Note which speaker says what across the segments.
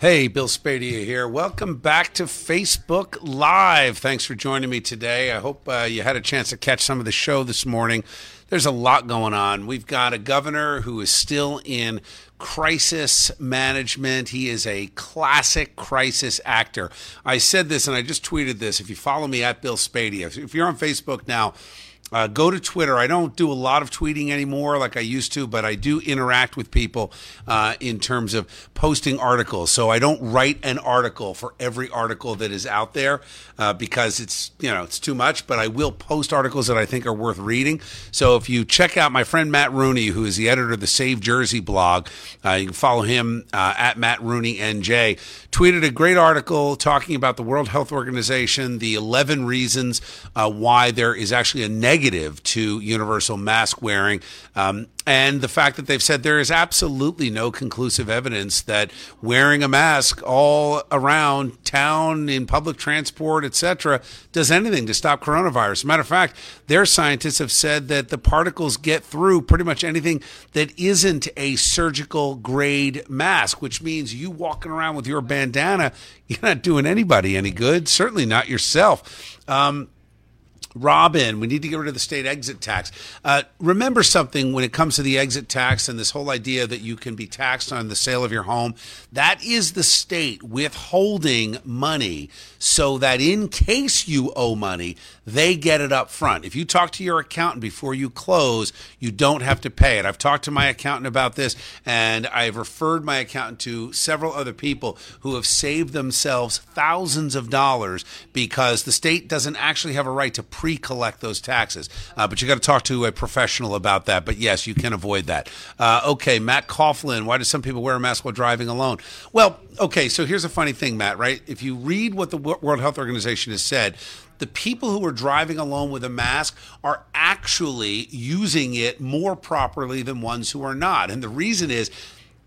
Speaker 1: Hey, Bill Spadea here. Welcome back to Facebook Live. Thanks for joining me today. I hope uh, you had a chance to catch some of the show this morning. There's a lot going on. We've got a governor who is still in crisis management. He is a classic crisis actor. I said this and I just tweeted this. If you follow me at Bill Spadea, if you're on Facebook now, uh, go to Twitter. I don't do a lot of tweeting anymore like I used to, but I do interact with people uh, in terms of posting articles. So I don't write an article for every article that is out there uh, because it's you know it's too much. But I will post articles that I think are worth reading. So if you check out my friend Matt Rooney, who is the editor of the Save Jersey blog, uh, you can follow him uh, at Matt Rooney NJ. Tweeted a great article talking about the World Health Organization, the 11 reasons uh, why there is actually a negative negative to universal mask wearing. Um, and the fact that they've said there is absolutely no conclusive evidence that wearing a mask all around town in public transport etc does anything to stop coronavirus matter of fact their scientists have said that the particles get through pretty much anything that isn't a surgical grade mask which means you walking around with your bandana you're not doing anybody any good certainly not yourself um, Robin, we need to get rid of the state exit tax. Uh, remember something when it comes to the exit tax and this whole idea that you can be taxed on the sale of your home. That is the state withholding money so that in case you owe money, they get it up front. If you talk to your accountant before you close, you don't have to pay it. I've talked to my accountant about this and I've referred my accountant to several other people who have saved themselves thousands of dollars because the state doesn't actually have a right to pre collect those taxes. Uh, but you got to talk to a professional about that. But yes, you can avoid that. Uh, okay, Matt Coughlin. Why do some people wear a mask while driving alone? Well, okay, so here's a funny thing, Matt, right? If you read what the World Health Organization has said, the people who are driving alone with a mask are actually using it more properly than ones who are not. And the reason is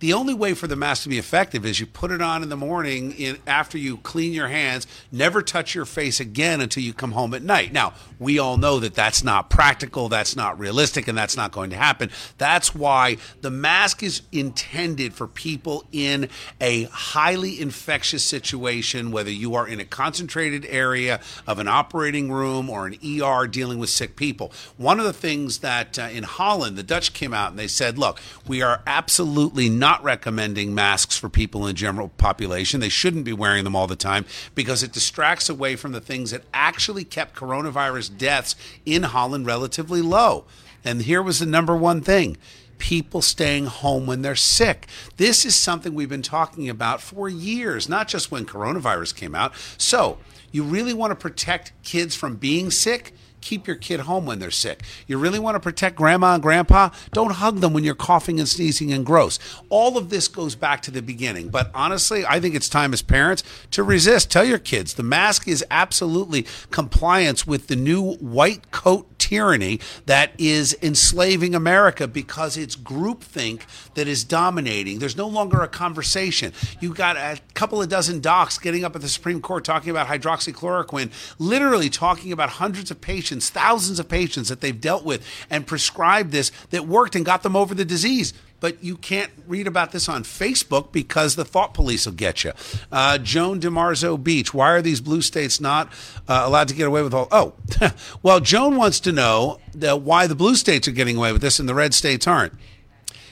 Speaker 1: the only way for the mask to be effective is you put it on in the morning in, after you clean your hands, never touch your face again until you come home at night. Now, we all know that that's not practical, that's not realistic, and that's not going to happen. That's why the mask is intended for people in a highly infectious situation, whether you are in a concentrated area of an operating room or an ER dealing with sick people. One of the things that uh, in Holland, the Dutch came out and they said, look, we are absolutely not not recommending masks for people in the general population. They shouldn't be wearing them all the time because it distracts away from the things that actually kept coronavirus deaths in Holland relatively low. And here was the number one thing people staying home when they're sick. This is something we've been talking about for years, not just when coronavirus came out. So, you really want to protect kids from being sick? Keep your kid home when they're sick. You really want to protect grandma and grandpa? Don't hug them when you're coughing and sneezing and gross. All of this goes back to the beginning. But honestly, I think it's time as parents to resist. Tell your kids the mask is absolutely compliance with the new white coat tyranny that is enslaving America because it's groupthink that is dominating. There's no longer a conversation. You've got a couple of dozen docs getting up at the Supreme Court talking about hydroxychloroquine, literally talking about hundreds of patients, thousands of patients that they've dealt with and prescribed this that worked and got them over the disease but you can't read about this on Facebook because the thought police will get you. Uh, Joan DiMarzo Beach, why are these blue states not uh, allowed to get away with all? Oh, well, Joan wants to know why the blue states are getting away with this and the red states aren't.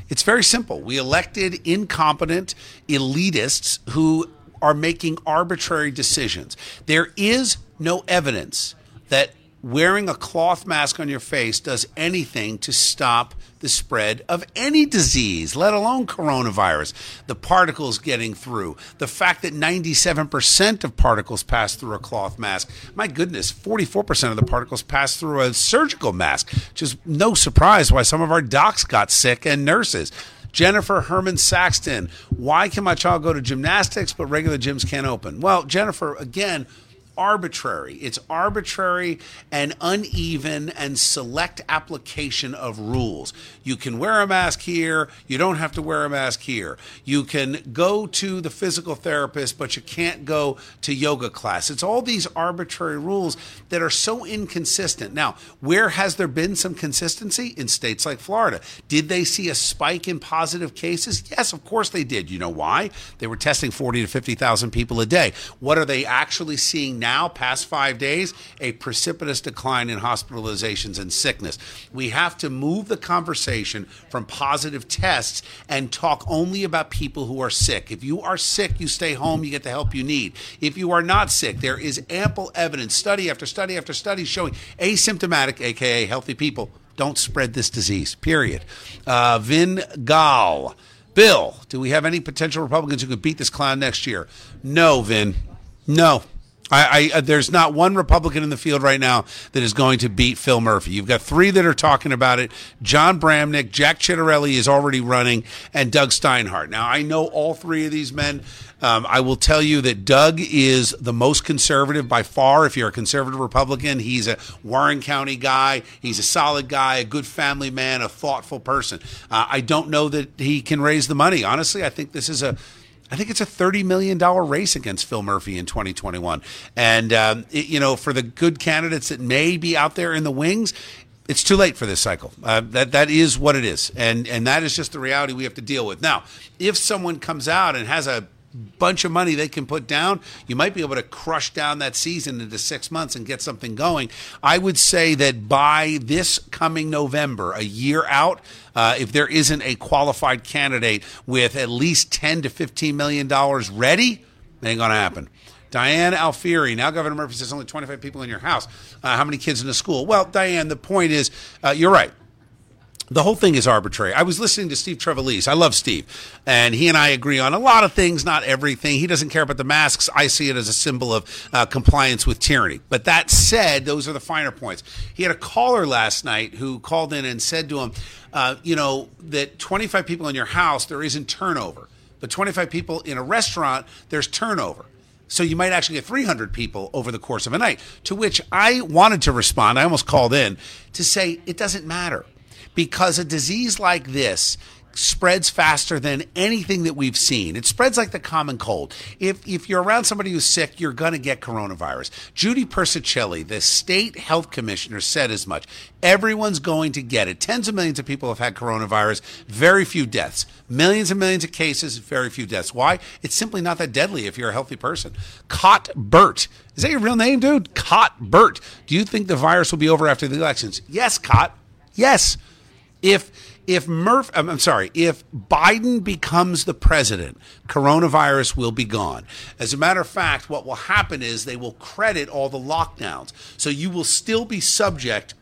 Speaker 1: It's very simple. We elected incompetent elitists who are making arbitrary decisions. There is no evidence that wearing a cloth mask on your face does anything to stop the spread of any disease, let alone coronavirus. The particles getting through, the fact that 97% of particles pass through a cloth mask. My goodness, 44% of the particles pass through a surgical mask. Just no surprise why some of our docs got sick and nurses. Jennifer Herman Saxton, why can my child go to gymnastics but regular gyms can't open? Well, Jennifer, again, arbitrary. It's arbitrary and uneven and select application of rules. You can wear a mask here, you don't have to wear a mask here. You can go to the physical therapist, but you can't go to yoga class. It's all these arbitrary rules that are so inconsistent. Now, where has there been some consistency? In states like Florida. Did they see a spike in positive cases? Yes, of course they did. You know why? They were testing 40 to 50,000 people a day. What are they actually seeing now, past five days? A precipitous decline in hospitalizations and sickness. We have to move the conversation from positive tests and talk only about people who are sick. If you are sick, you stay home, you get the help you need. If you are not sick, there is ample evidence, study after study after study showing asymptomatic, aka healthy people, don't spread this disease, period. Uh, Vin Gal. Bill, do we have any potential Republicans who could beat this clown next year? No, Vin. No. I, I, uh, there's not one Republican in the field right now that is going to beat Phil Murphy. You've got three that are talking about it: Jon Bramnick, Jack Ciattarelli is already running, and Doug Steinhardt. Now I know all three of these men. Um, I will tell you that Doug is the most conservative by far. If you're a conservative Republican, he's a Warren County guy. He's a solid guy, a good family man, a thoughtful person. Uh, I don't know that he can raise the money. Honestly, I think this is a I think it's a $30 million race against Phil Murphy in 2021. And, um, it, you know, for the good candidates that may be out there in the wings, it's too late for this cycle. Uh, that that is what it is, and and that is just the reality we have to deal with. Now, if someone comes out and has a bunch of money they can put down, you might be able to crush down that season into six months and get something going. I would say that by this coming November, a year out, uh, if there isn't a qualified candidate with at least 10 to 15 million dollars ready, ain't going to happen. Diane Alfieri. Now, Governor Murphy says only 25 people in your house. Uh, how many kids in the school? Well, Diane, the point is, uh, you're right the whole thing is arbitrary. I was listening to Steve Trevelise. I love Steve. And he and I agree on a lot of things, not everything. He doesn't care about the masks. I see it as a symbol of uh, compliance with tyranny. But that said, those are the finer points. He had a caller last night who called in and said to him, uh, you know, that 25 people in your house, there isn't turnover. But 25 people in a restaurant, there's turnover. So you might actually get 300 people over the course of a night. To which I wanted to respond. I almost called in to say it doesn't matter because a disease like this spreads faster than anything that we've seen. It spreads like the common cold. If if you're around somebody who's sick, you're going to get coronavirus. Judy Persichilli, the state health commissioner, said as much. Everyone's going to get it. Tens of millions of people have had coronavirus, very few deaths. Millions and millions of cases, very few deaths. Why? It's simply not that deadly if you're a healthy person. Cot Burt. Is that your real name, dude? Cot Burt. Do you think the virus will be over after the elections? Yes, Cot. Yes. If if Murph, um, I'm sorry, if Biden becomes the president, coronavirus will be gone. As a matter of fact, what will happen is they will credit all the lockdowns. So you will still be subject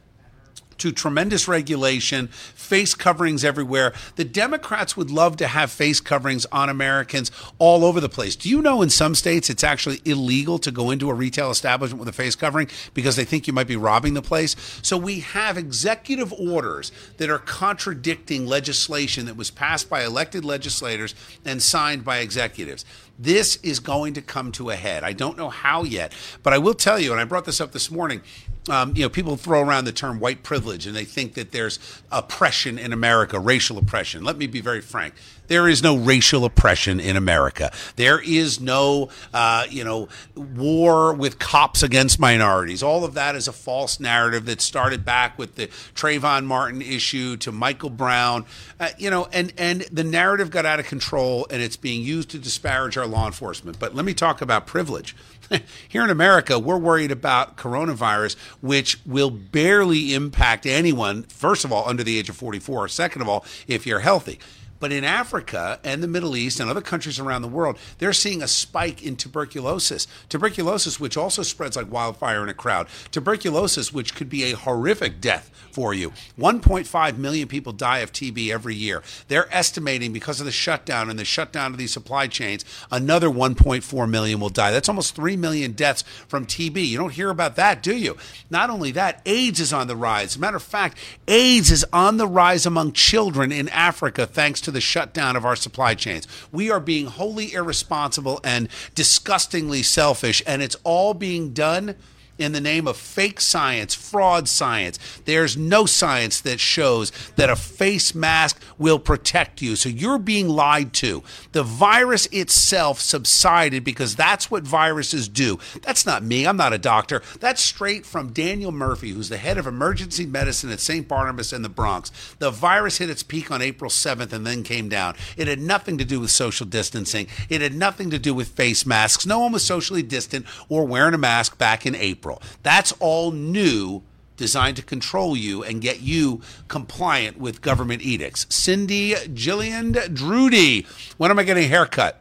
Speaker 1: to tremendous regulation, face coverings everywhere. The Democrats would love to have face coverings on Americans all over the place. Do you know in some states it's actually illegal to go into a retail establishment with a face covering because they think you might be robbing the place? So we have executive orders that are contradicting legislation that was passed by elected legislators and signed by executives. This is going to come to a head. I don't know how yet, but I will tell you, and I brought this up this morning. Um, you know, people throw around the term white privilege and they think that there's oppression in America, racial oppression. Let me be very frank. There is no racial oppression in America. There is no, uh, you know, war with cops against minorities. All of that is a false narrative that started back with the Trayvon Martin issue to Michael Brown. Uh, you know, and and the narrative got out of control, and it's being used to disparage our law enforcement. But let me talk about privilege. Here in America, we're worried about coronavirus, which will barely impact anyone, first of all, under the age of 44, second of all, if you're healthy. But in Africa and the Middle East and other countries around the world, they're seeing a spike in tuberculosis. Tuberculosis, which also spreads like wildfire in a crowd. Tuberculosis, which could be a horrific death for you. 1.5 million people die of TB every year. They're estimating because of the shutdown and the shutdown of these supply chains, another 1.4 million will die. That's almost 3 million deaths from TB. You don't hear about that, do you? Not only that, AIDS is on the rise. As a matter of fact, AIDS is on the rise among children in Africa thanks to the shutdown of our supply chains. We are being wholly irresponsible and disgustingly selfish, and it's all being done in the name of fake science, fraud science. There's no science that shows that a face mask will protect you. So you're being lied to. The virus itself subsided because that's what viruses do. That's not me. I'm not a doctor. That's straight from Daniel Murphy, who's the head of emergency medicine at St. Barnabas in the Bronx. The virus hit its peak on April 7th and then came down. It had nothing to do with social distancing. It had nothing to do with face masks. No one was socially distant or wearing a mask back in April. April. That's all new designed to control you and get you compliant with government edicts. Cindy Jillian Drudy, when am I getting a haircut?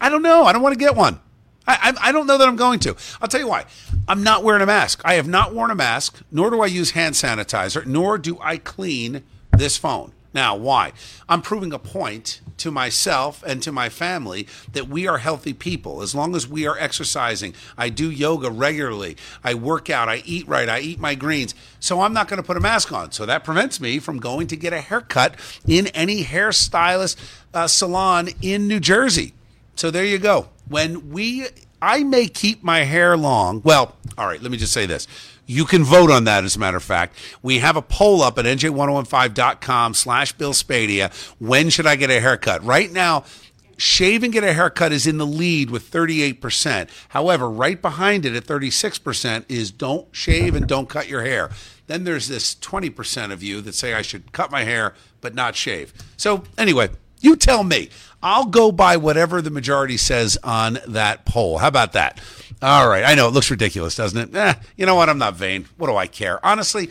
Speaker 1: I don't know. I don't want to get one. I, I, I, don't know that I'm going to. I'll tell you why. I'm not wearing a mask. I have not worn a mask, nor do I use hand sanitizer, nor do I clean this phone. Now, why? I'm proving a point to myself and to my family that we are healthy people as long as we are exercising. I do yoga regularly. I work out. I eat right. I eat my greens. So I'm not going to put a mask on. So that prevents me from going to get a haircut in any hairstylist uh, salon in New Jersey. So there you go. When we, I may keep my hair long. Well, all right, let me just say this. You can vote on that, as a matter of fact. We have a poll up at nj1015.com slash Bill Spadea. When should I get a haircut? Right now, shave and get a haircut is in the lead with 38%. However, right behind it at 36% is don't shave and don't cut your hair. Then there's this 20% of you that say I should cut my hair but not shave. So, anyway, you tell me. I'll go by whatever the majority says on that poll. How about that? All right. I know it looks ridiculous, doesn't it? Eh, you know what? I'm not vain. What do I care? Honestly,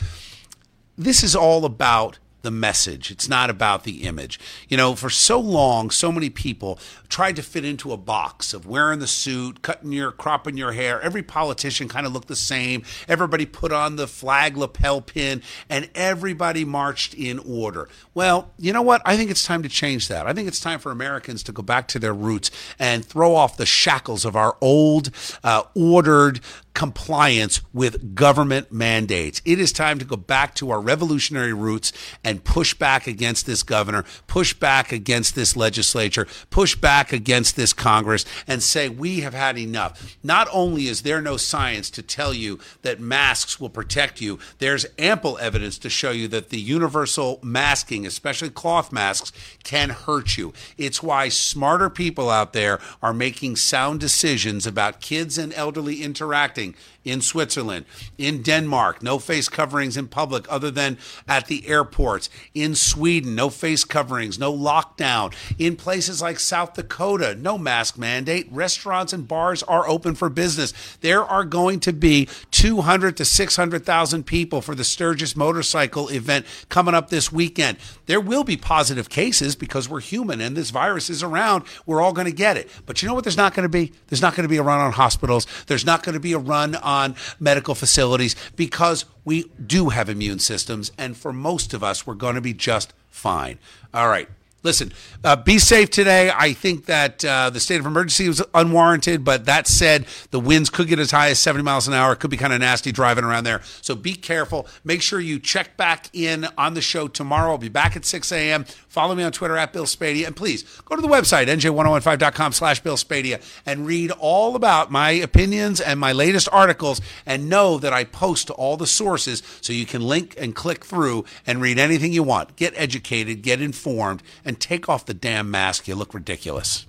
Speaker 1: this is all about the message. It's not about the image. You know, for so long, so many people tried to fit into a box of wearing the suit, cutting your, cropping your hair. Every politician kind of looked the same. Everybody put on the flag lapel pin and everybody marched in order. Well, you know what? I think it's time to change that. I think it's time for Americans to go back to their roots and throw off the shackles of our old, uh, ordered, compliance with government mandates. It is time to go back to our revolutionary roots and push back against this governor, push back against this legislature, push back against this Congress and say we have had enough. Not only is there no science to tell you that masks will protect you, there's ample evidence to show you that the universal masking, especially cloth masks, can hurt you. It's why smarter people out there are making sound decisions about kids and elderly interacting in Switzerland, in Denmark, no face coverings in public other than at the airports, in Sweden, no face coverings, no lockdown, in places like South Dakota, no mask mandate. Restaurants and bars are open for business. There are going to be 200 to 600,000 people for the Sturgis motorcycle event coming up this weekend. There will be positive cases because we're human and this virus is around. We're all going to get it. But you know what there's not going to be? There's not going to be a run on hospitals. There's not going to be a run on medical facilities because we do have immune systems. And for most of us, we're going to be just fine. All right. Listen, uh, be safe today. I think that uh, the state of emergency was unwarranted, but that said, the winds could get as high as 70 miles an hour. It could be kind of nasty driving around there. So be careful. Make sure you check back in on the show tomorrow. I'll be back at 6 a.m. Follow me on Twitter at Bill Spadea. And please go to the website, nj1015.com slash Bill Spadea, and read all about my opinions and my latest articles. And know that I post to all the sources so you can link and click through and read anything you want. Get educated, get informed, and take off the damn mask. You look ridiculous.